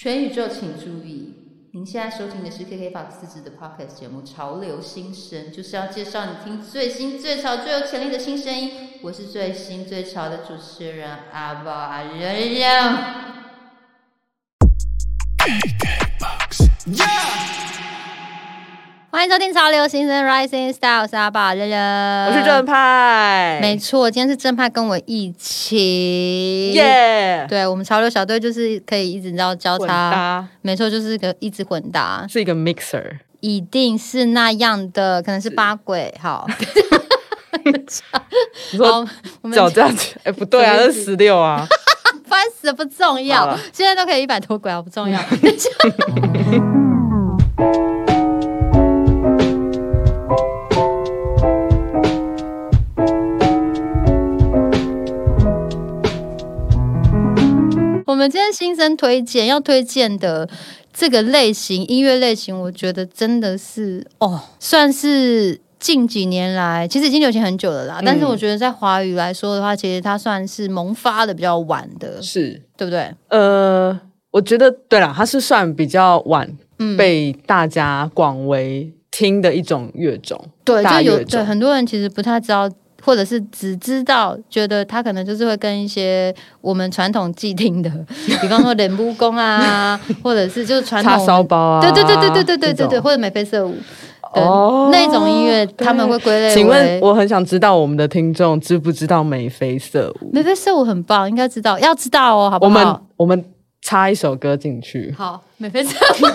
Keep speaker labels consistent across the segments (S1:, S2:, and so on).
S1: 全宇宙请注意！您现在收听的是 KK Box 自制的 Podcast 节目《潮流新声》，就是要介绍你听最新、最潮、最有潜力的新声音。我是最新最潮的主持人阿宝阿仁仁。欢迎收听《潮流新生 Rising Style》，我是阿宝仁仁，
S2: 我是正派，
S1: 没错，今天是正派跟我一起，
S2: 耶，
S1: 对我们潮流小队就是可以一直要交叉，
S2: 搭。
S1: 没错，就是个一直混搭，
S2: 是一个 mixer，
S1: 一定是那样的，可能是八鬼。好，
S2: 你
S1: 好
S2: 说，
S1: 我们
S2: 脚这样子，哎，不对啊，是十六啊，
S1: 烦死了，不重要。
S2: 了，
S1: 现在都可以一百多轨啊，不重要。们今天新生推荐要推荐的这个类型音乐类型，我觉得真的是哦，算是近几年来，其实已经流行很久了啦。
S2: 嗯
S1: 但是我觉得在华语来说的话，其实它算是萌发的比较晚的，
S2: 是，
S1: 对不对？
S2: 呃，我觉得对了，它是算比较晚
S1: 嗯，
S2: 被大家广为听的一种乐种，
S1: 对，就有对很多人其实不太知道。或者是只知道觉得他可能就是会跟一些我们传统既定的，比方说人布工啊，或者是就是传统
S2: 叉烧包啊，
S1: 对对对对对对对对对，或者眉飞色舞的
S2: 哦
S1: 那种音乐，他们会归类。
S2: 请问，我很想知道我们的听众知不知道眉飞色舞？
S1: 眉飞色舞很棒，应该知道，要知道哦，好不好
S2: 我们？我们插一首歌进去
S1: 好，眉飞色舞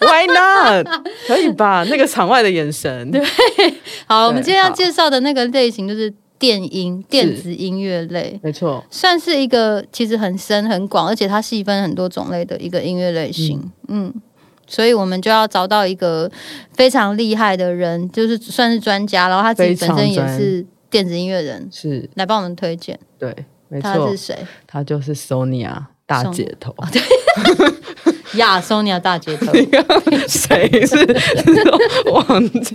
S2: ，，Why not？可以吧？那个场外的眼神，对
S1: 好，我们今天要介绍的那个类型就是电音、电子音乐类。
S2: 没错，
S1: 算是一个其实很深很广，而且它细分很多种类的一个音乐类型。嗯所以我们就要找到一个非常厉害的人，就是算是专家，然后他自己本身也是电子音乐人，
S2: 是
S1: 来帮我们推荐。
S2: 对，没错
S1: 他是，谁？
S2: 他就是 Sonia 大姐头。
S1: 亚 Sonia 大姐头。
S2: 谁是 忘记？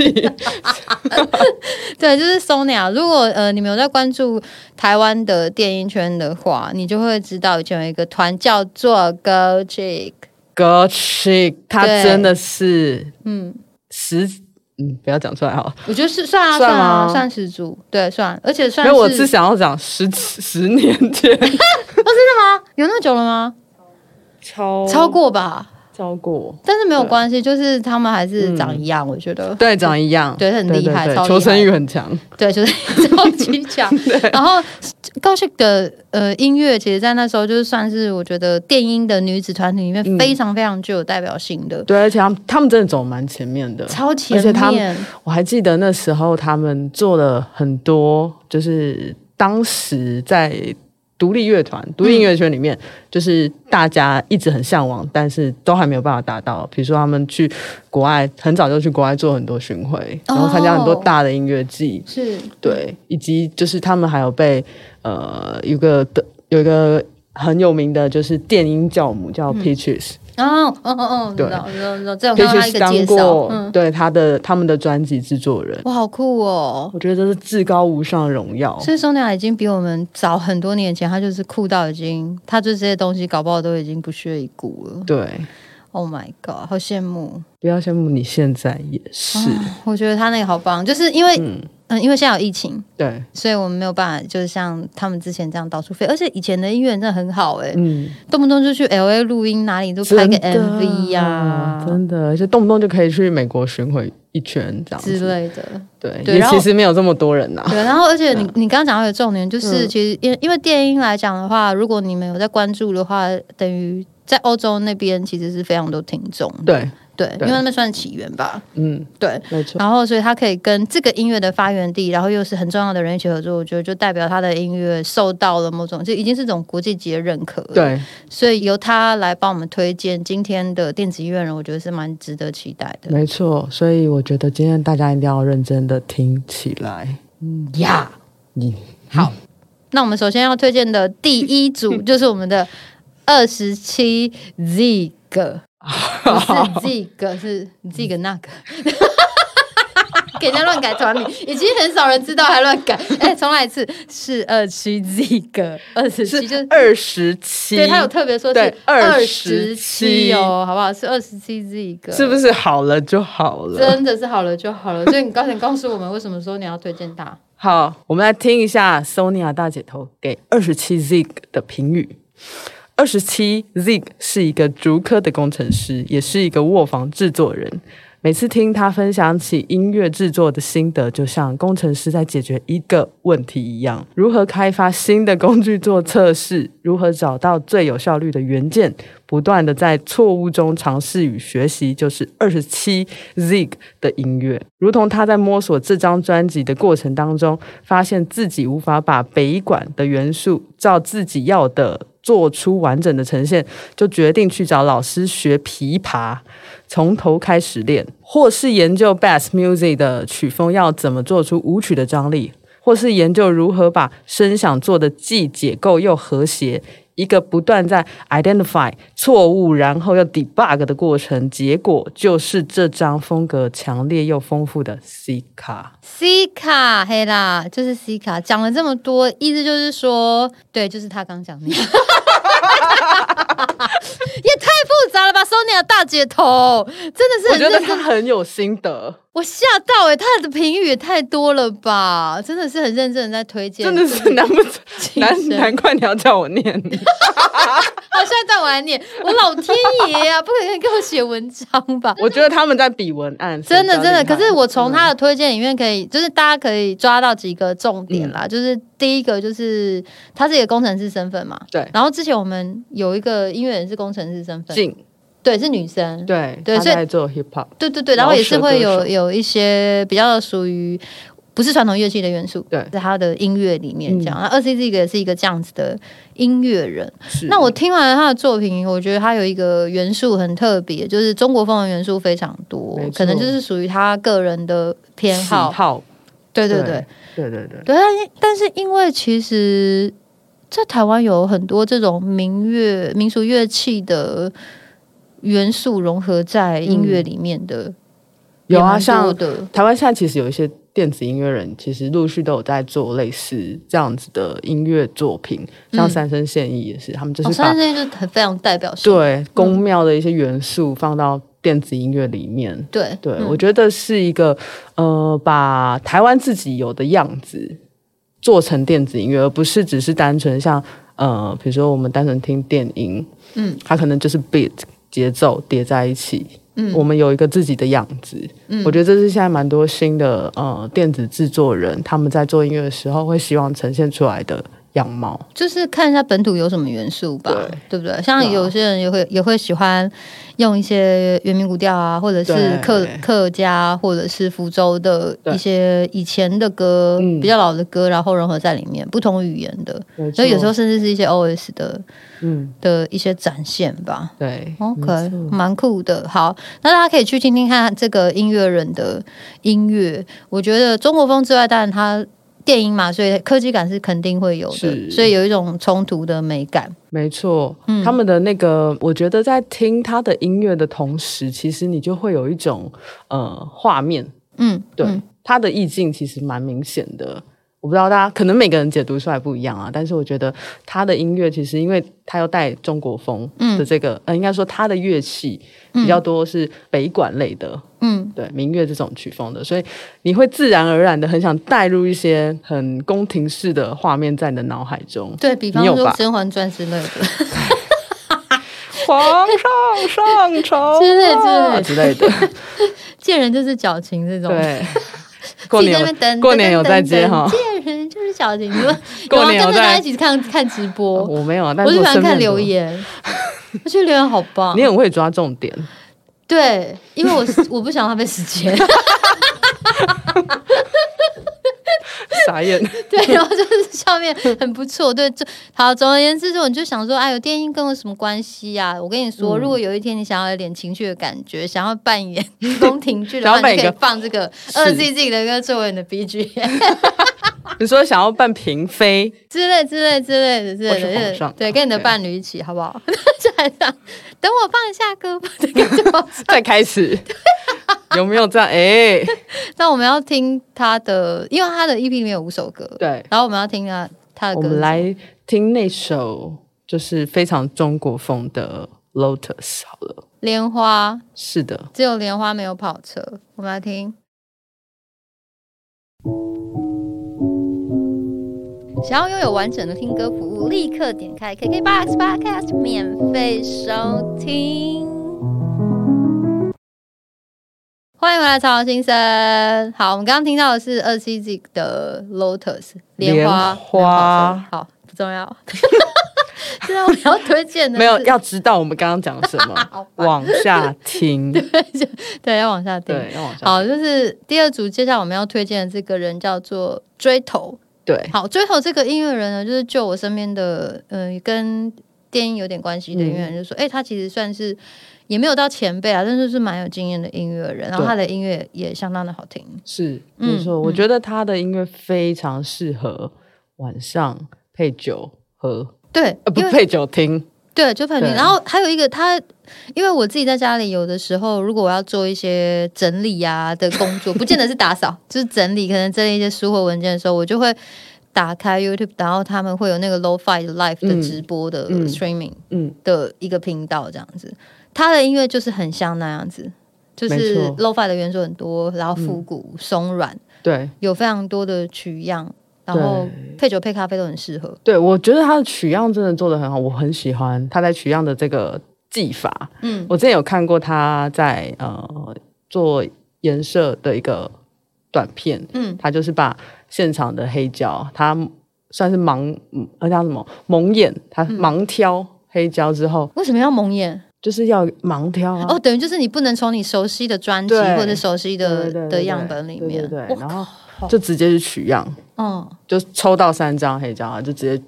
S1: 对，就是 Sonia。如果呃你们有在关注台湾的电音圈的话，你就会知道以前有一个团叫做 Go Chick。
S2: 歌曲，他
S1: 对
S2: 真的是
S1: 嗯，
S2: 十，嗯，不要讲出来好了。
S1: 我觉得是算啊
S2: 算
S1: 算啊
S2: 吗
S1: 算始祖，对算，而且算
S2: 因为我
S1: 是
S2: 是想要讲十十年前，哦，真的吗
S1: 有那么久了吗？
S2: 超
S1: 超过吧，
S2: 超过，
S1: 但是没有关系，就是他们还是长一样，我觉得。
S2: 对，长一样，
S1: 对很厉害
S2: 对对
S1: 超厉害
S2: 求生欲很强。
S1: 对，就是 超级强。然后高 s 的呃音乐，其实在那时候就是算是我觉得电音的女子团体里面
S2: 嗯。
S1: 非常非常具有代表性的，
S2: 对，而且他们他们真的走蛮前面的，
S1: 超前
S2: 而且他
S1: 面。
S2: 我还记得那时候他们做了很多，就是当时在独立乐团、独立音乐圈里面，就是大家一直很向往，但是都还没有办法达到。比如说他们去国外，很早就去国外做很多巡回，然后参加很多
S1: 哦
S2: 大的音乐季，
S1: 是，
S2: 对，以及就是他们还有被呃有个的有一个很有名的就是电音教母叫 Peaches，、
S1: 哦哦哦哦，
S2: 对
S1: 知道知道知道，这有看到他一个介绍，
S2: 过、
S1: 嗯，
S2: 对他的他们的专辑制作人。
S1: 哇，好酷哦。
S2: 我觉得这是至高无上的荣耀。
S1: 所以 Sonia 已经比我们早很多年前，他就是酷到已经，他对这些东西搞不好都已经不屑一顾了。
S2: 对
S1: ，Oh my god，好羡慕！
S2: 不要羡慕你现在也是。
S1: 我觉得他那个好棒，就是因为嗯
S2: 嗯，
S1: 因为现在有疫情，
S2: 对，
S1: 所以我们没有办法，就是像他们之前这样到处飞。而且以前的音乐人真的很好哎、
S2: 嗯，
S1: 动不动就去 L A 录音，哪里都拍个 MV 呀、
S2: 真的，而且动不动就可以去美国巡回一圈这样子。
S1: 之类的。
S2: 对，也其实没有这么多人呐、
S1: 对，然后而且你你刚刚讲到一个重点，就是
S2: 嗯
S1: 其实因因为电音来讲的话，如果你们有在关注的话，等于在欧洲那边其实是非常多听众。
S2: 对，
S1: 对，
S2: 对
S1: 因为那边算起源吧。
S2: 嗯，
S1: 对，
S2: 没错。
S1: 然后所以他可以跟这个音乐的发源地，然后又是很重要的人一起合作，我觉得就代表他的音乐受到了某种，就已经是种国际级的认可了。，
S2: 对，
S1: 所以由他来帮我们推荐今天的电子音乐人，我觉得是蛮值得期待的。
S2: 没错。所以我觉得今天大家一定要认真的听起来。
S1: 呀、
S2: 你
S1: 好，那我们首先要推荐的第一组 就是我们的二十七 Z 个，不是 Z 个，是 Z 个那个。给人家乱改团名，已经很少人知道还乱改。哎，重来一次，是二七 Z 个二十七，就是
S2: 二十七。
S1: 对他有特别说是二十七哦，好不好？是二十七 Z 个，
S2: 是不是好了就好了？
S1: 真的是好了就好了。所以你刚才告诉我们，为什么说你要推荐他？
S2: 好，我们来听一下 Sonia 大姐头给二十七 Zig 的评语。二十七 Zig 是一个竹科的工程师，也是一个卧房制作人。每次听他分享起音乐制作的心得，就像工程师在解决一个问题一样：如何开发新的工具做测试，如何找到最有效率的元件，不断的在错误中尝试与学习，就是二十七 Zig 的音乐。如同他在摸索这张专辑的过程当中，发现自己无法把北管的元素照自己要的做出完整的呈现，就决定去找老师学琵琶，从头开始练，或是研究 bass music 的曲风要怎么做出舞曲的张力，或是研究如何把声响做的既解构又和谐。一个不断在 identify 错误，然后要 debug 的过程，结果就是这张风格强烈又丰富的 C 卡。
S1: C 卡，嘿啦，就是 C 卡。讲了这么多，意思就是说，对，就是他刚讲的，复杂了吧，Sonia 大姐头，真的是
S2: 我觉得。他很有心得，
S1: 我吓到哎、他的评语也太多了吧，真的是很认真的在推荐，
S2: 真的是难不难
S1: 生
S2: 难怪你要叫我念。
S1: 好，现在在我来念，我老天爷啊，不可能给我写文章吧？
S2: 我觉得他们在比文案，
S1: 真的真的，可是我从他
S2: 嗯
S1: 的推荐里面可以，就是大家可以抓到几个重点啦。就是第一个就是他是一个工程师身份嘛，
S2: 对
S1: 然后之前我们有一个音乐人是工程师身份，
S2: 静
S1: 对，是女生，
S2: 对
S1: 对所以
S2: 做 hip hop，
S1: 对对对，然后也是会有有一些比较属于不是传统乐器的元素，
S2: 对
S1: 在他的音乐里面这样。
S2: 嗯
S1: 那二 C 这个也是一个这样子的音乐人。
S2: 是
S1: 那我听完了他的作品，我觉得他有一个元素很特别，就是中国风的元素非常多可能就是属于他个人的偏
S2: 喜
S1: 好。
S2: 好，
S1: 对对对
S2: 对对对，
S1: 对，但但是因为其实，在台湾有很多这种民乐、民俗乐器的元素融合在音乐里面的，
S2: 有啊，像。台湾现在其实有一些电子音乐人，其实陆续都有在做类似这样子的音乐作品，像
S1: 嗯
S2: 三生现役也是，他们就
S1: 哦，
S2: 是把、
S1: 三生就很非常代表性。
S2: 对宫庙的一些元素放到电子音乐里面。
S1: 对
S2: 对，
S1: 嗯
S2: 我觉得是一个呃，把台湾自己有的样子做成电子音乐，而不是只是单纯像呃，比如说我们单纯听电音，
S1: 嗯，
S2: 它可能就是 beat 节奏叠在一起，
S1: 嗯
S2: 我们有一个自己的样子。
S1: 嗯
S2: 我觉得这是现在蛮多新的呃电子制作人他们在做音乐的时候会希望呈现出来的样貌。
S1: 就是看一下本土有什么元素吧，
S2: 对
S1: 对不对？像有些人也会也会喜欢用一些原民古调啊，或者是客客家，或者是福州的一些以前的歌，
S2: 嗯
S1: 比较老的歌，然后融合在里面，不同语言的，所以有时候甚至是一些 OS 的
S2: 嗯，
S1: 的一些展现吧。
S2: 对
S1: OK，蛮酷的。好，那大家可以去听听看这个音乐人的音乐。我觉得中国风之外，当然它电音嘛，所以科技感是肯定会有的，
S2: 是。
S1: 所以有一种冲突的美感。
S2: 没错，
S1: 嗯。
S2: 他们的那个，我觉得在听他的音乐的同时，其实你就会有一种呃画面，
S1: 嗯，
S2: 对、
S1: 嗯。
S2: 他的意境其实蛮明显的。我不知道大家可能每个人解读出来不一样啊，但是我觉得他的音乐其实因为他要带中国风的这个，呃，应该说他的乐器比较多是北管类的，
S1: 嗯，
S2: 对明月这种曲风的，所以你会自然而然的很想带入一些很宫廷式的画面在你的脑海中。
S1: 对比方说甄嬛传》之类的，
S2: 皇上上朝
S1: 之类
S2: 啊
S1: 之类
S2: 之类的，
S1: 贱人就是矫情这种。
S2: 对。过年过年有在接哈，
S1: 贱人就是矫情。你说
S2: 过
S1: 有啊跟着
S2: 年有在
S1: 一起看看直播，
S2: 我没有啊，但
S1: 我
S2: 是
S1: 我喜欢看留，言，我觉得留言好棒。
S2: 你很会抓重点，
S1: 对，因为我 我不想浪费时间。
S2: 傻眼。
S1: 对，然后就是下面很不错，对，就好。总而言之，就你就想说，哎呦，电音跟我什么关系呀、我跟你说，
S2: 嗯
S1: 如果有一天你想要有点情绪的感觉，想要扮演宫廷剧的话，你可以放这个二 C Z 的歌作为你的 BGM
S2: 你说想要扮嫔妃，
S1: 之类之类之类的之类的，对，跟你的伴侣一起，好不好？就还这样，等我放一下歌吧，这个就
S2: 再开始，有没有这样？哎、
S1: 那我们要听他的，因为他的 EP 里面有五首歌，
S2: 对，
S1: 然后我们要听他他的歌。
S2: 我们来听那首就是非常中国风的《Lotus》好了。
S1: 莲花，
S2: 是的，
S1: 只有莲花没有跑车。我们来听。想要拥有完整的听歌服务，立刻点开 KKBOX Podcast 免费收听。欢迎回来，超好新生。好，我们刚刚听到的是二七 Z 的 Lotus 莲花
S2: 花
S1: 好，不重要。现在我们要推荐的
S2: 没有要知道我们刚刚讲什么 往下听。
S1: 对，要往下听。
S2: 对，要往下。
S1: 好，就是第二组，接下来我们要推荐的这个人叫做追头。
S2: 对，
S1: 好，最后这个音乐人呢，就是就我身边的，呃，跟电音有点关系的音乐人，就说，哎、他其实算是也没有到前辈啊，但是是蛮有经验的音乐人，然后他的音乐也相当的好听。
S2: 是
S1: 嗯
S2: 没错。我
S1: 嗯
S2: 觉得他的音乐非常适合晚上配酒喝，
S1: 对，
S2: 呃，不配酒听。
S1: 对，就反
S2: 正。
S1: 然后还有一个他，因为我自己在家里有的时候，如果我要做一些整理啊的工作，不见得是打扫，就是整理，可能整理一些书或文件的时候，我就会打开 YouTube，然后他们会有那个 Lo-Fi 的 Live 的
S2: 嗯
S1: 直播的
S2: 嗯
S1: Streaming
S2: 嗯，
S1: 的一个频道，这样子。他的音乐就是很像那样子，就是 Lo-Fi 的元素很多，然后复古、松软，
S2: 对
S1: 有非常多的取样，然后配酒配咖啡都很适合。
S2: 对，我觉得他的取样真的做的很好，我很喜欢他在取样的这个技法。
S1: 嗯，
S2: 我之前有看过他在呃做颜色的一个短片，
S1: 嗯
S2: 他就是把现场的黑胶，他算是盲嗯呃叫什么蒙眼，他
S1: 嗯
S2: 盲挑黑胶之后，
S1: 为什么要蒙眼？
S2: 就是要盲挑啊。
S1: 哦，等于就是你不能从你熟悉的专辑或者熟悉的的样本里面，
S2: 对对对，
S1: 哇
S2: 然后就直接去取样，
S1: 嗯，
S2: 就抽到三张黑胶啊，就直接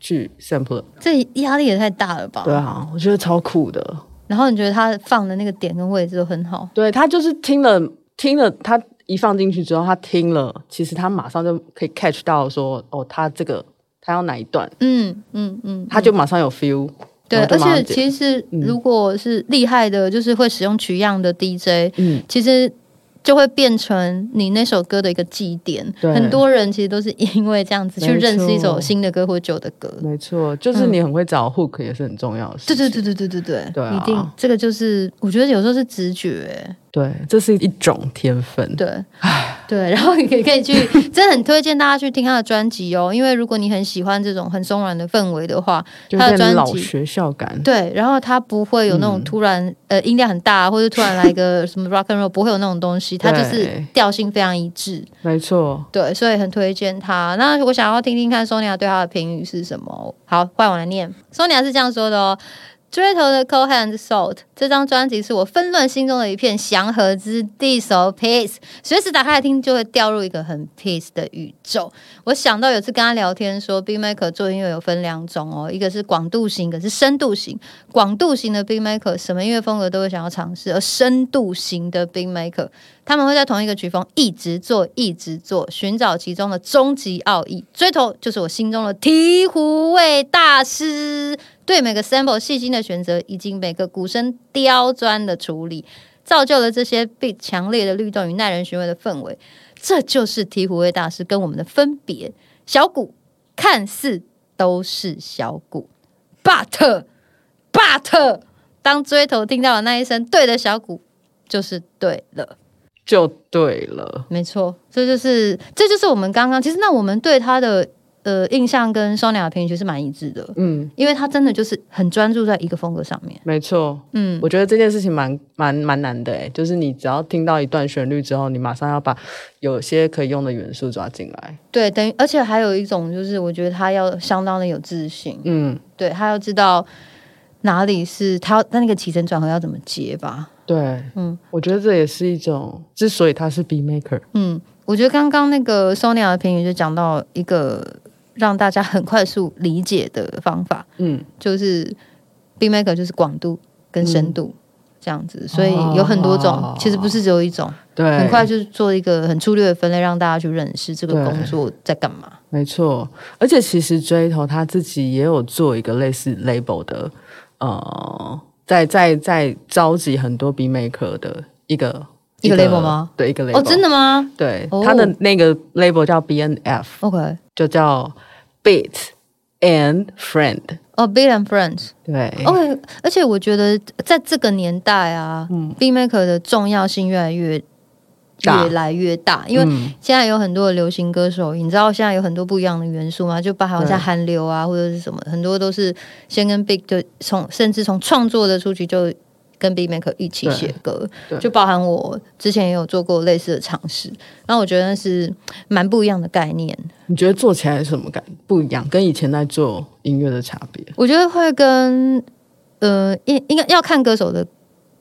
S2: 去 sample。
S1: 这压力也太大了吧？
S2: 对啊，我觉得超酷的。
S1: 然后你觉得他放的那个点跟位置都很好，
S2: 对他就是听了听了，他一放进去之后，他听了，其实他马上就可以 catch 到说，哦，他这个他要哪一段，
S1: 嗯嗯嗯，
S2: 他就马上有 feel。
S1: 对，而且其实
S2: 嗯
S1: 如果是厉害的，就是会使用取样的 DJ，
S2: 嗯，
S1: 其实就会变成你那首歌的一个祭典。
S2: 对
S1: 很多人其实都是因为这样子去
S2: 没
S1: 认识一首新的歌或旧的歌。
S2: 没错，就是你很会找 hook 也是很重要的事情。
S1: 对对对对对对对，
S2: 对啊
S1: 一定这个就是我觉得有时候是直觉，
S2: 对，这是一种天分。
S1: 对，对，然后你可以可以去，真的很推荐大家去听他的专辑哦，因为如果你很喜欢这种很松软的氛围的话，他的专辑
S2: 学校感。
S1: 对，然后他不会有那种
S2: 嗯
S1: 突然、呃音量很大，或者突然来一个什么 rock and roll，不会有那种东西，他就是调性非常一致。
S2: 没错，
S1: 对，所以很推荐他。那我想要听听看 Sonia 对他的评语是什么。好，换我来念。Sonia 是这样说的哦。追头的 Cold Hand Salt 这张专辑是我纷乱心中的一片祥和之地，so peace。随时打开来听，就会掉入一个很 peace 的宇宙。我想到有次跟他聊天说，Big Maker 做音乐有分两种哦，一个是广度型，一个是深度型。广度型的 Big Maker 什么音乐风格都会想要尝试，而深度型的 Big Maker 他们会在同一个曲风一直做，一直做，寻找其中的终极奥义。追头就是我心中的醍醐卫大师，对每个 sample 细心的选择，以及每个鼓声刁钻的处理，造就了这些 beat 强烈的律动与耐人寻味的氛围。这就是醍醐卫大师跟我们的分别。小鼓看似都是小鼓，but but 当追头听到的那一声对的小鼓，就是对了。
S2: 就对了。
S1: 没错，这就是这就是我们刚刚其实那我们对他的呃印象跟 Sonia 的评语其实蛮一致的，
S2: 嗯，
S1: 因为他真的就是很专注在一个风格上面。
S2: 没错。
S1: 嗯，
S2: 我觉得这件事情蛮蛮蛮难的诶，就是你只要听到一段旋律之后，你马上要把有些可以用的元素抓进来。
S1: 对，等于而且还有一种就是，我觉得他要相当的有自信，
S2: 嗯，
S1: 对他要知道哪里是他那那个起承转合要怎么接吧。
S2: 对，
S1: 嗯。
S2: 嗯，我觉得这也是一种，之所以他是 B maker，
S1: 嗯，我觉得刚刚那个 Sonia 的评语就讲到一个让大家很快速理解的方法，
S2: 嗯，
S1: 就是 B maker 就是广度跟深度。这样子，所以有很多种，
S2: 哦。
S1: 其实不是只有一种，
S2: 对，
S1: 很快就是做一个很粗略的分类，让大家去认识这个工作在干嘛。
S2: 没错，而且其实追头他自己也有做一个类似 label 的，呃，在在在召集很多 B maker 的一个
S1: 一个 label 吗？
S2: 对，一个 label。
S1: 哦，真的吗？
S2: 对，
S1: 哦
S2: 他的那个 label 叫
S1: BNF，？OK，
S2: 就叫 Beat and Friend。
S1: 哦，Big and Friends。
S2: 对
S1: ，OK，而且我觉得在这个年代啊、
S2: 嗯
S1: b Maker 的重要性越来越
S2: 大
S1: 越来越大，因为
S2: 嗯。
S1: 现在有很多的流行歌手，你知道现在有很多不一样的元素嘛，就包含
S2: 对。
S1: 像韩流啊或者是什么，很多都是先跟 Big 就从甚至从创作的初期就跟 Big Maker 一起写歌，就包含我之前也有做过类似的尝试，然后我觉得是蛮不一样的概念。
S2: 你觉得做起来有什么感不一样？跟以前在做音乐的差别？
S1: 我觉得会跟呃应应该要看歌手的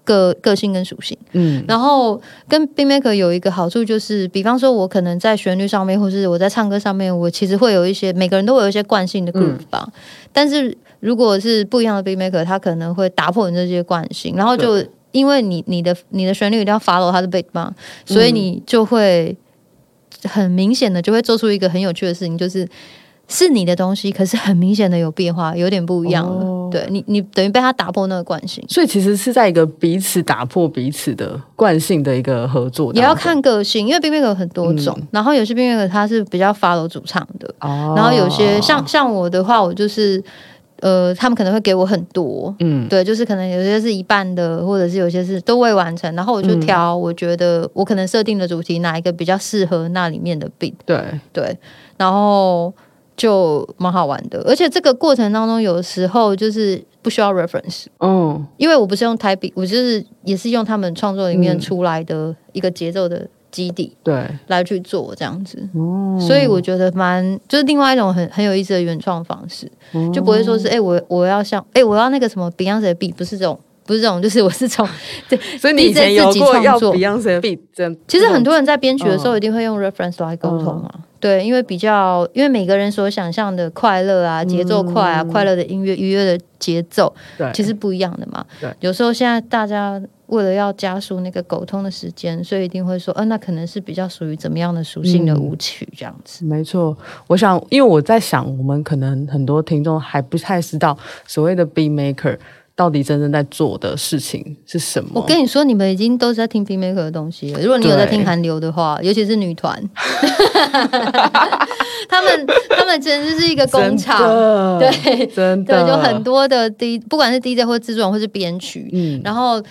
S1: 个个性跟属性。
S2: 嗯，
S1: 然后跟 B Maker 有一个好处就是，比方说我可能在旋律上面，或是我在唱歌上面，我其实会有一些每个人都会有一些惯性的 groove 吧。但是如果是不一样的 B Maker，他可能会打破你这些惯性，然后就因为你你的你的旋律一定要 follow 他的 beat 嘛，所以你就会很明显的就会做出一个很有趣的事情，就是。是你的东西，可是很明显的有变化，有点不一样了。
S2: 哦。
S1: 对你，你等于被他打破那个惯性。
S2: 所以其实是在一个彼此打破彼此的惯性的一个合作
S1: 也要看个性，因为冰冰有很多种，然后有些 B M 它是比较 follow 主唱的，
S2: 哦，
S1: 然后有些像像我的话，我就是呃，他们可能会给我很多，
S2: 嗯。
S1: 对，就是可能有些是一半的，或者是有些是都未完成，然后我就挑我觉得我可能设定的主题哪一个比较适合那里面的 beat，
S2: 对。
S1: 对，然后就蛮好玩的，而且这个过程当中有时候就是不需要 reference。
S2: 嗯。
S1: 因为我不是用台笔，我就是也是用他们创作里面
S2: 嗯。
S1: 出来的一个节奏的基底
S2: 对。
S1: 来去做这样子，
S2: 哦。
S1: 所以我觉得蛮就是另外一种很很有意思的原创方式，就不会说是哎、我我要像哎、我要那个什么 Beyonce 的 beat，不是这种。不是这种，就是我是从 对
S2: 所以你以前
S1: 自己
S2: 有过要
S1: 创作。
S2: Beyonce beat，
S1: 其实很多人在编曲的时候
S2: 嗯。
S1: 一定会用 reference 来沟通啊，对，因为比较因为每个人所想象的快乐啊、节奏快啊、快乐的音乐、愉悦的节奏，
S2: 对，
S1: 其实不一样的嘛。
S2: 对。
S1: 有时候现在大家为了要加速那个沟通的时间，所以一定会说，呃，那可能是比较属于怎么样的属性的舞曲这样子。
S2: 没错，我想，因为我在想，我们可能很多听众还不太知道所谓的 B maker 到底真正在做的事情是什么。
S1: 我跟你说，你们已经都是在听 P Maker 的东西了。如果你有在听韩流的话，尤其是女团，他们他们真的就是一个工厂，
S2: 对
S1: 对对，
S2: 真的
S1: 就很多的 D，不管是 DJ 或制作人或是编曲，
S2: 嗯
S1: 然后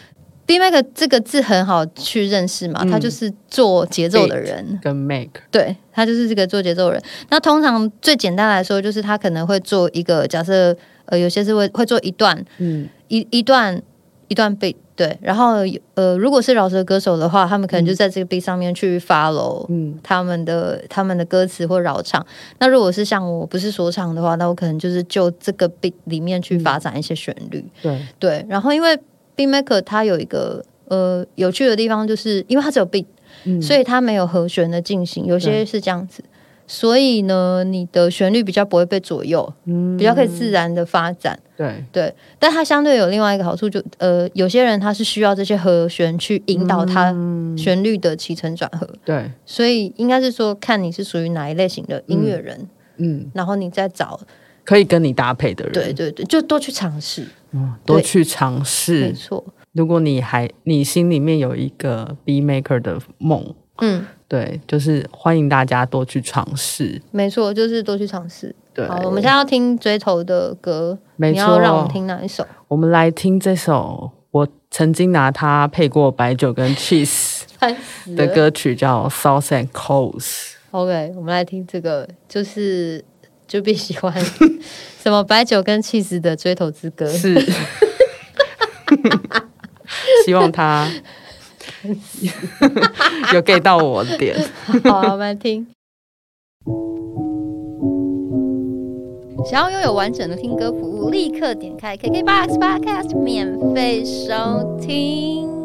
S1: B Maker 这个字很好去认识嘛，
S2: 嗯
S1: 他就是做节奏的人。
S2: 跟 make
S1: 对他就是这个做节奏的人。那通常最简单来说，就是他可能会做一个假设，呃，有些是会会做一段
S2: 嗯
S1: 一一段一段 beat，对，然后呃，如果是饶舌歌手的话，他们可能就在这个 beat 上面去 follow
S2: 嗯
S1: 他们的他们的歌词或饶唱。那如果是像我不是说唱的话，那我可能就是就这个 beat 里面去发展一些旋律，
S2: 对
S1: 对。然后因为 maker 它有一个呃有趣的地方，就是因为它只有 beat。
S2: 嗯。
S1: 所以它没有和弦的进行，有些是这样子。所以呢，你的旋律比较不会被左右，
S2: 嗯。
S1: 比较可以自然的发展。
S2: 对。
S1: 对，但它相对有另外一个好处就，呃，有些人他是需要这些和弦去引导他旋律的起承转合，
S2: 对。
S1: 所以应该是说看你是属于哪一类型的音乐人，
S2: 嗯，
S1: 然后你再找，
S2: 可以跟你搭配的人，
S1: 对对对，就多去尝试，
S2: 嗯，多去尝试
S1: 没
S2: 试。
S1: 错，
S2: 如果你还你心里面有一个 B maker 的梦，
S1: 嗯，
S2: 对，就是欢迎大家多去尝试。
S1: 没错，就是多去尝试。
S2: 对，
S1: 好，我们现在要听追头的歌，
S2: 没
S1: 你要让我们听哪一首？
S2: 我们来听这首我曾经拿它配过白酒跟 cheese 的。歌曲，叫《South and Coast》。
S1: OK，我们来听这个，就是就必喜欢 什么白酒跟 cheese 的追头之歌。
S2: 是，希望他 有 get 到我的点。
S1: 好，我们来听。想要拥有完整的听歌服务，立刻点开 KKBOX Podcast 免费收听。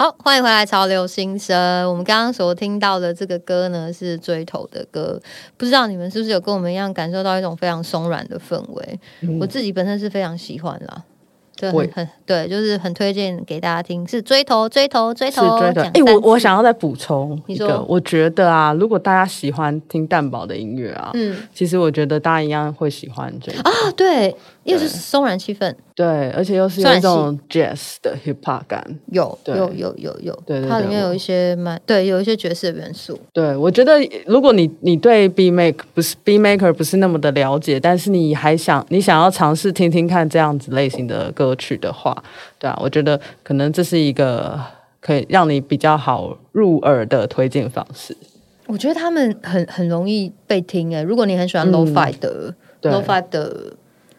S1: 好，欢迎回来《潮流新生》。我们刚刚所听到的这个歌呢，是追头的歌。不知道你们是不是有跟我们一样感受到一种非常松软的氛围？我自己本身是非常喜欢啦。对，很很对，就是很推荐给大家听，是追头追头追头
S2: 是
S1: 头。
S2: 追的。哎、我我想要再补充一个，我觉得啊，如果大家喜欢听蛋堡的音乐啊，
S1: 嗯
S2: 其实我觉得大家一样会喜欢这个。
S1: 啊，对，又是松然气氛，
S2: 对，而且又是有一种 jazz 的 hip hop 感。
S1: 有有有有有，
S2: 对
S1: 它里面有一些蛮对，有一些爵士的元素。
S2: 对，我觉得如果你你对 B make 不是 B maker 不是那么的了解，但是你还想你想要尝试听听看这样子类型的歌曲的话，对啊，我觉得可能这是一个可以让你比较好入耳的推荐方式。
S1: 我觉得他们很很容易被听诶，如果你很喜欢
S2: 嗯
S1: low-fi 的、
S2: 对
S1: low-fi 的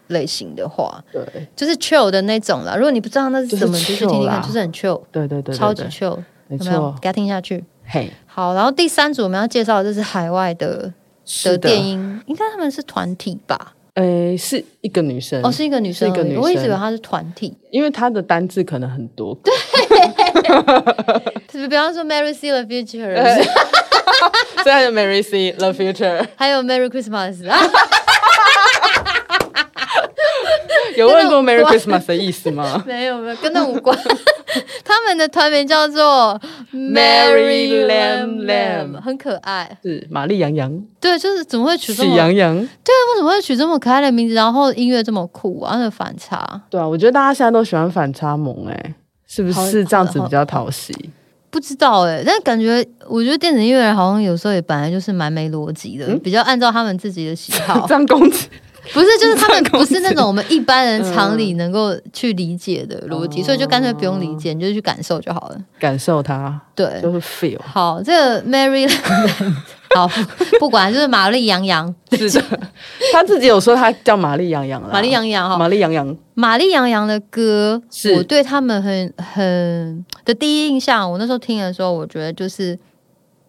S1: 类型的话，
S2: 对
S1: 就是 chill 的那种啦。如果你不知道那是什么，
S2: 就是
S1: 听听看，就是很 chill，
S2: 对对对对
S1: 超级 chill，
S2: 没
S1: 有没有
S2: 错？，
S1: 给他听下去。
S2: 嘿，
S1: 好，然后第三组我们要介绍的，就是海外的
S2: 的
S1: 电音，应该他们是团体吧？
S2: 诶，是一个女生
S1: 哦，是一个女生，
S2: 是一个女生
S1: 我一直以为她是团体。
S2: 因为她的单字可能很多，对，
S1: 比方说 Mary See the Future，
S2: 对，还有 Mary see the future
S1: 还有 Merry Christmas 啊，
S2: 有问过 Merry Christmas 的意思吗？
S1: 没有没有，跟那无关。他们的团名叫做
S2: Mary
S1: Lamb
S2: Lam，Lam
S1: 很可爱。
S2: 是玛丽羊羊、
S1: 对，就是怎么会取这么
S2: 喜
S1: 羊
S2: 羊羊。
S1: 为什么会取这么可爱的名字？然后音乐这么酷啊，那反差
S2: 对啊，我觉得大家现在都喜欢反差萌，哎，是不是这样子比较讨喜？
S1: 不知道哎、但感觉我觉得电子音乐人好像有时候也本来就是蛮没逻辑的，比较按照他们自己的喜好
S2: 这，样攻击
S1: 不是就是他们不是那种我们一般人常理能够去理解的逻辑，所以就干脆不用理解，你就去感受就好了。
S2: 感受它，
S1: 对，
S2: 就是 feel。
S1: 好，这个 Mary，好，不不管就是玛丽杨洋，
S2: 是的，他自己有说他叫玛丽羊羊啦。
S1: 玛丽杨洋哈，
S2: 玛丽杨洋。
S1: 玛丽杨洋的歌，
S2: 是。
S1: 我对他们很很的第一印象，我那时候听的时候，我觉得就是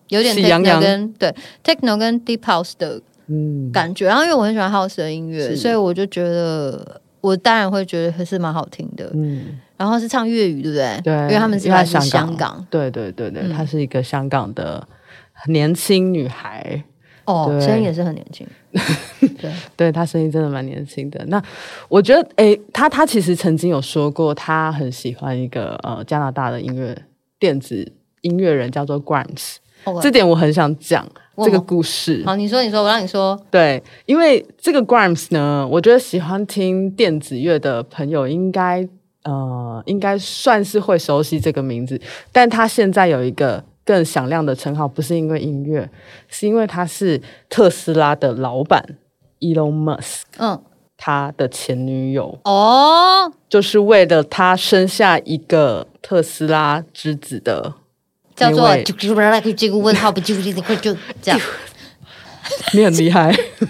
S1: 有点 techno
S2: 羊
S1: 跟对 techno 跟 deep house 的
S2: 嗯，
S1: 感觉。然后因为我很喜欢 house 的音乐，所以我就觉得我当然会觉得还是蛮好听的。
S2: 嗯，
S1: 然后是唱粤语，对不对？
S2: 对，
S1: 因为他们是
S2: 因为
S1: 来自香港。
S2: 对对对对，
S1: 嗯
S2: 她是一个香港的年轻女孩，
S1: 哦，声音也是很年轻。对，
S2: 对她声音真的蛮年轻的。那我觉得，诶，她她其实曾经有说过，她很喜欢一个呃加拿大的音乐电子音乐人，叫做 Grimes。
S1: 哦
S2: 这点我很想讲这个故事。
S1: 好，你说，你说，我让你说。
S2: 对，因为这个 Grimes 呢，我觉得喜欢听电子乐的朋友应该呃应该算是会熟悉这个名字，但他现在有一个更响亮的称号，不是因为音乐，是因为他是特斯拉的老板 Elon Musk
S1: 嗯，
S2: 他的前女友，
S1: 哦，
S2: 就是为了他生下一个特斯拉之子的
S1: 叫做
S2: 那位
S1: 这个问号不就就就这样，
S2: 你很厉害，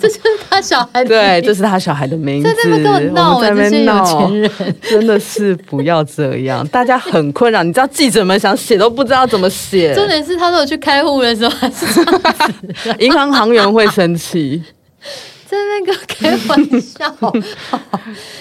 S1: 这就是他小孩的
S2: 对，这是他小孩的名字。
S1: 在那边跟我闹哎、
S2: 我们在那
S1: 这些有
S2: 边闹
S1: 钱人。
S2: 真的是不要这样，大家很困扰。你知道记者们想写都不知道怎么写，
S1: 重点是他说我去开户的时候还是
S2: 银行行员会生气。
S1: 在那个开玩笑。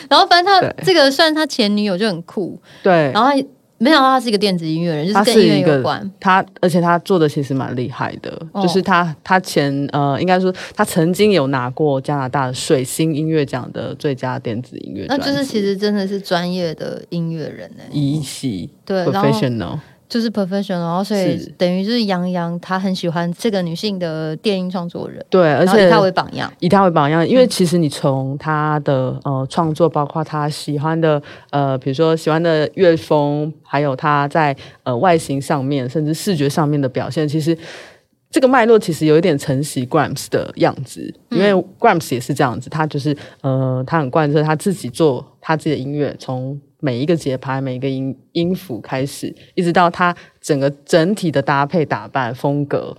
S1: 然后反正他
S2: 对
S1: 这个算他前女友就很酷，
S2: 对，
S1: 然后他没想到他是一个电子音乐人，就
S2: 他
S1: 是跟音乐
S2: 是一个
S1: 有关。
S2: 他，而且他做的其实蛮厉害的，
S1: 哦。
S2: 就是他他前呃，应该说他曾经有拿过加拿大水星音乐奖的最佳电子音乐
S1: 那就是其实真的是专业的音乐人哎、
S2: 一系
S1: 对
S2: ，professional，
S1: 就是 professional，然后所以等于就是杨洋他很喜欢这个女性的电音创作人，
S2: 对，而且
S1: 以她为榜样。
S2: 以他为榜样，因为其实你从他的呃创作，包括他喜欢的呃，比如说喜欢的乐风，还有他在呃外形上面，甚至视觉上面的表现，其实这个脉络其实有一点承袭 Grams 的样子，因为 Grams 也是这样子，他就是呃，他很贯彻他自己做他自己的音乐，从每一个节拍、每一个音音符开始，一直到他整个整体的搭配、打扮、风格。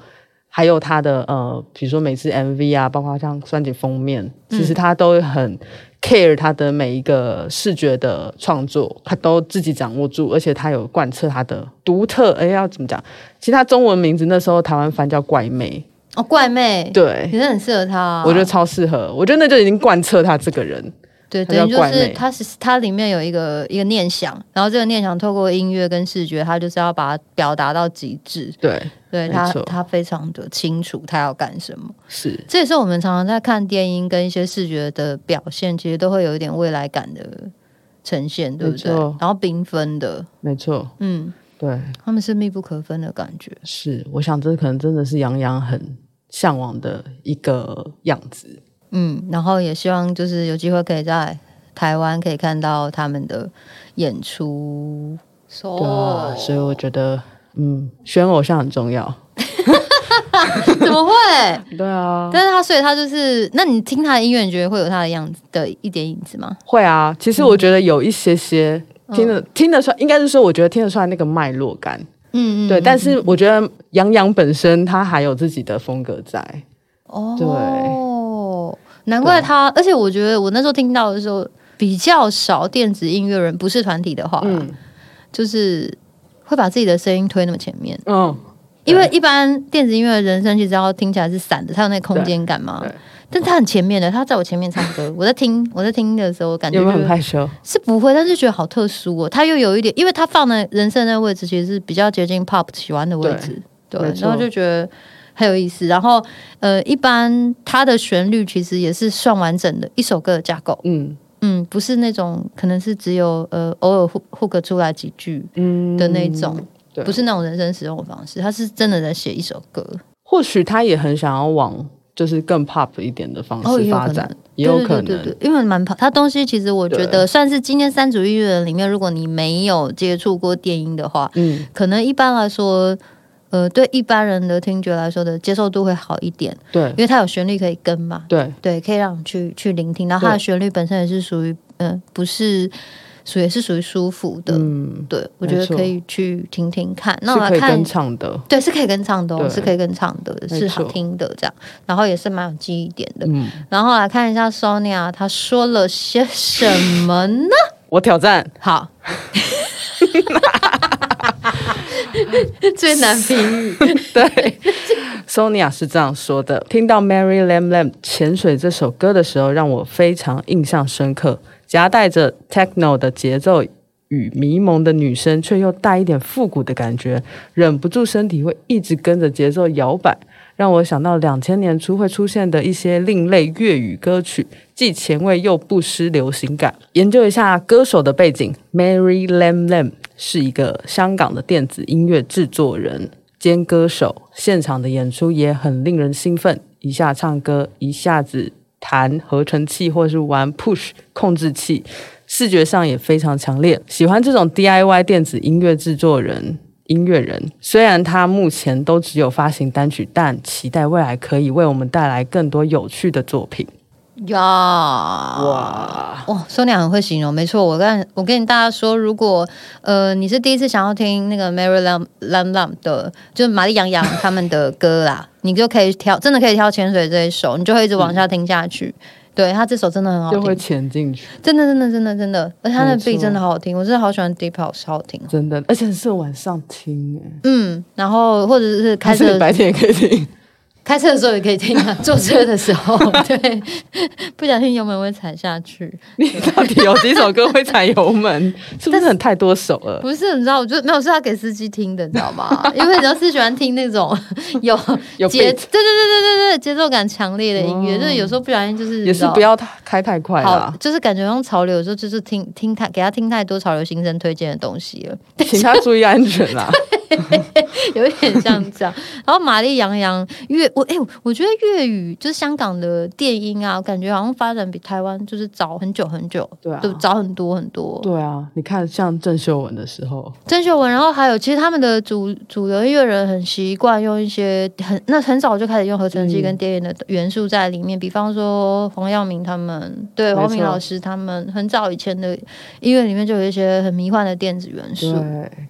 S2: 还有他的呃，比如说每次 MV 啊，包括像专辑封面，其实他都很 care 他的每一个视觉的创作，他都自己掌握住，而且他有贯彻他的独特。哎，要怎么讲？其实他中文名字那时候台湾翻叫怪妹，
S1: 哦，怪妹，
S2: 对
S1: 其实很适合他啊、
S2: 我觉得超适合。我觉得那就已经贯彻他这个人。
S1: 对，
S2: 她
S1: 等于就是它是它里面有一个一个念想，然后这个念想透过音乐跟视觉，它就是要把它表达到极致。
S2: 对，
S1: 对它
S2: 没错，
S1: 它非常的清楚它要干什么。
S2: 是
S1: 这也是我们常常在看电音跟一些视觉的表现，其实都会有一点未来感的呈现，对不对？然后缤纷的，
S2: 没错，
S1: 嗯，
S2: 对，
S1: 他们是密不可分的感觉。
S2: 是，我想这可能真的是杨洋很向往的一个样子。
S1: 嗯，然后也希望就是有机会可以在台湾可以看到他们的演出。
S2: 对啊，所以我觉得，嗯，选偶像很重要。
S1: 怎么会？
S2: 对啊，
S1: 但是他所以他就是，那你听他的音乐，你觉得会有他的样子的一点影子吗？
S2: 会啊。其实我觉得有一些些听得、听得出来，应该是说，我觉得听得出来那个脉络感。
S1: 嗯
S2: 对，但是我觉得杨洋本身他还有自己的风格在。
S1: 哦，
S2: 对，
S1: 难怪他，而且我觉得我那时候听到的时候比较少电子音乐人，不是团体的话，
S2: 嗯
S1: 就是会把自己的声音推那么前面。
S2: 嗯，
S1: 因为一般电子音乐的人声其实要听起来是散的，它有那个空间感嘛。但他很前面的，他在我前面唱歌，我在听 我在听的时候，感觉
S2: 有没有很害羞？
S1: 是不会，但是觉得好特殊哦。他又有一点，因为他放的人声那位置其实是比较接近 pop 喜欢的位置，对，然后就觉得很有意思。然后呃，一般它的旋律其实也是算完整的一首歌的架构，
S2: 嗯。
S1: 嗯，不是那种可能是只有呃偶尔 hook hook 出来几句
S2: 嗯。
S1: 的那种，
S2: 对。
S1: 不是那种人生使用的方式，他是真的在写一首歌。
S2: 或许他也很想要往就是更 pop 一点的方式发展，也有可能。
S1: 对对因为蛮跑，他东西其实我觉得算是今天三组音乐人里面，如果你没有接触过电音的话，
S2: 嗯，
S1: 可能一般来说，呃，对一般人的听觉来说的接受度会好一点，
S2: 对
S1: 因为它有旋律可以跟嘛，
S2: 对
S1: 对，可以让你去去聆听，然后它的旋律本身也是属于，嗯、不是属于也是属于舒服的，
S2: 嗯，
S1: 对我觉得可以去听听看。那我来看
S2: 唱的。
S1: 对，是可以跟唱的、哦，是可以跟唱的，是好听的这样，然后也是蛮有记忆点的。
S2: 嗯，
S1: 然后来看一下 Sonia，她说了些什么呢？
S2: 我挑战，
S1: 好，最难评语。
S2: 对，Sonia 是这样说的：听到 Mary Lam Lam 潜水这首歌的时候，让我非常印象深刻，夹带着 techno 的节奏与迷蒙的女声，却又带一点复古的感觉，忍不住身体会一直跟着节奏摇摆。让我想到两千年初会出现的一些另类粤语歌曲，既前卫又不失流行感。研究一下歌手的背景，Mary Lam Lam 是一个香港的电子音乐制作人兼歌手，现场的演出也很令人兴奋，一下唱歌，一下子弹合成器或是玩 push 控制器，视觉上也非常强烈。喜欢这种 DIY 电子音乐制作人。音乐人虽然他目前都只有发行单曲，但期待未来可以为我们带来更多有趣的作品。
S1: 呀，哇
S2: 哇，
S1: 哇，Sonia 很会形容，没错。我跟我跟大家说，如果呃你是第一次想要听那个 Mary Lam Lam Lam 的，就是玛丽杨洋他们的歌啦，你就可以挑，真的可以挑《潜水》这一首，你就会一直往下听下去。对他这首真的很好听
S2: 就会，潜进去，
S1: 真的真的真的真的，而且他的 beat 真的好好听，我真的好喜欢 Deep House，好好听哦。
S2: 真的，而且是晚上听，哎，
S1: 嗯，然后或者是开
S2: 还是
S1: 车
S2: 白天也可以听。
S1: 开车的时候也可以听啊，坐车的时候，对，不小心油门会踩下去。
S2: 你到底有几首歌会踩油门？是不是很太多首了？
S1: 不是，你知道，我就没有是要给司机听的，你知道吗？因为你要是喜欢听那种有
S2: 有
S1: 节，对对对对对对，节奏感强烈的音乐，
S2: 哦
S1: 就是有时候不小心就是
S2: 也是不
S1: 要。
S2: 太开太快
S1: 好
S2: 啦，，
S1: 就是感觉用潮流，有时候就是听听太给他听太多潮流新生推荐的东西了，
S2: 请他注意安全啦。
S1: 有一点像这样。然后玛丽杨洋粤，我哎、我觉得粤语就是香港的电音啊，感觉好像发展比台湾就是早很久很久，
S2: 对啊
S1: 就早很多很多。
S2: 对啊，你看像郑秀文的时候，
S1: 郑秀文，然后还有其实他们的主主流音乐人很习惯用一些很那很早就开始用合成器
S2: 嗯
S1: 跟电音的元素在里面，比方说黄耀明他们，对黄明老师他们很早以前的音乐里面就有一些很迷幻的电子元素，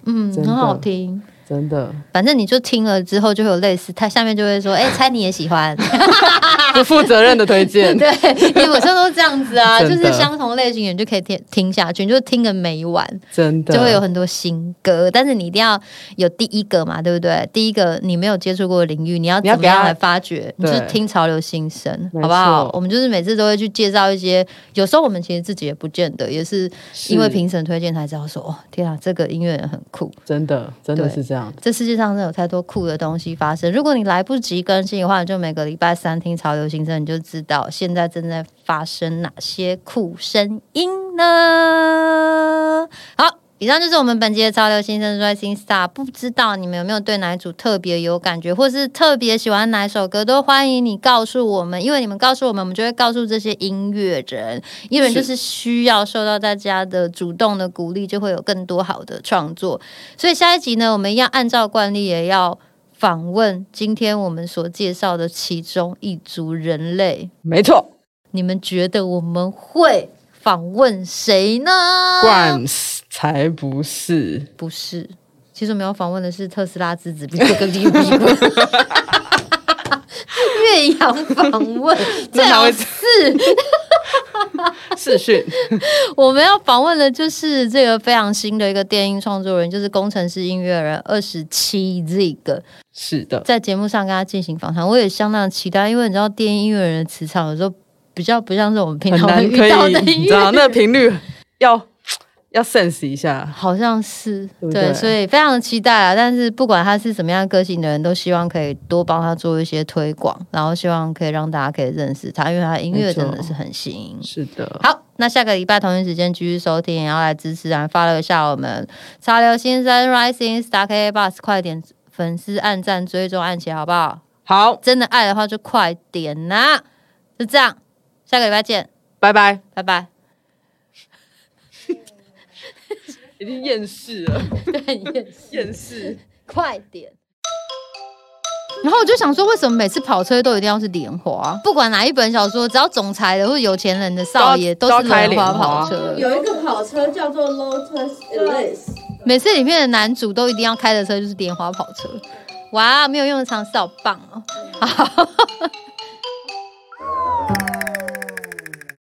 S1: 嗯，很好听。
S2: 真的
S1: 反正你就听了之后就会有类似，他下面就会说，哎、猜你也喜欢，
S2: 不负责任的推荐。
S1: 对，你有时候都这样子啊，就是相同类型的你就可以听听下去，你就听个没完。
S2: 真的
S1: 就会有很多新歌，但是你一定要有第一个嘛，对不对？第一个你没有接触过的领域，你要怎么样来发掘？你就是听潮流新声，好不好？我们就是每次都会去介绍一些，有时候我们其实自己也不见得，也是因为评审推荐才知道说，哦，天啊，这个音乐人很酷。
S2: 真的真的是这样。
S1: 这世界上真的有太多酷的东西发生。如果你来不及更新的话，你就每个礼拜三听潮流新声，你就知道现在正在发生哪些酷声音呢？以上就是我们本期的潮流新生 Rising Star，不知道你们有没有对哪一组特别有感觉，或是特别喜欢哪首歌，都欢迎你告诉我们，因为你们告诉我们，我们就会告诉这些音乐人，因为就是需要受到大家的主动的鼓励，就会有更多好的创作。所以下一集呢，我们要按照惯例，也要访问今天我们所介绍的其中一组人类。
S2: 没错，
S1: 你们觉得我们会访问谁呢？
S2: 冠斯才不是，
S1: 不是，其实我们要访问的是特斯拉之子比特跟李比滚。岳阳访问最好是
S2: 视讯，
S1: 我们要访问的就是这个非常新的一个电音创作人，就是工程师音乐人二十七 Zig。
S2: 是的，
S1: 在节目上跟他进行访谈，我也相当期待，因为你知道电音音乐人的磁场有时候比较不像是我们平常会遇到的音
S2: 你知道
S1: 乐
S2: 那个频率要要 sense 一下。
S1: 好像是
S2: 对
S1: 所以非常期待啊！但是不管他是什么样个性的人，都希望可以多帮他做一些推广，然后希望可以让大家可以认识他，因为他音乐真的是很新。
S2: 是的，
S1: 好，那下个礼拜同一时间继续收听，然后来支持，然后发了一下我们潮流新生 Rising Star K Bus，快点粉丝按赞追踪按起好不好？
S2: 好，
S1: 真的爱的话就快点呐、就这样，下个礼拜见，
S2: 拜拜。
S1: 拜拜。
S2: 已经厌世了，
S1: 对，厌世
S2: 厌世。
S1: 快点。然后我就想说，为什么每次跑车都一定要是莲花？不管哪一本小说，只要总裁的或者有钱人的少爷，
S2: 都
S1: 是
S2: 莲花
S1: 跑车。
S3: 有一个跑车叫做 Lotus Elise，
S1: 每次里面的男主都一定要开的车就是莲花跑车。哇，没有用的尝试好棒哦！好。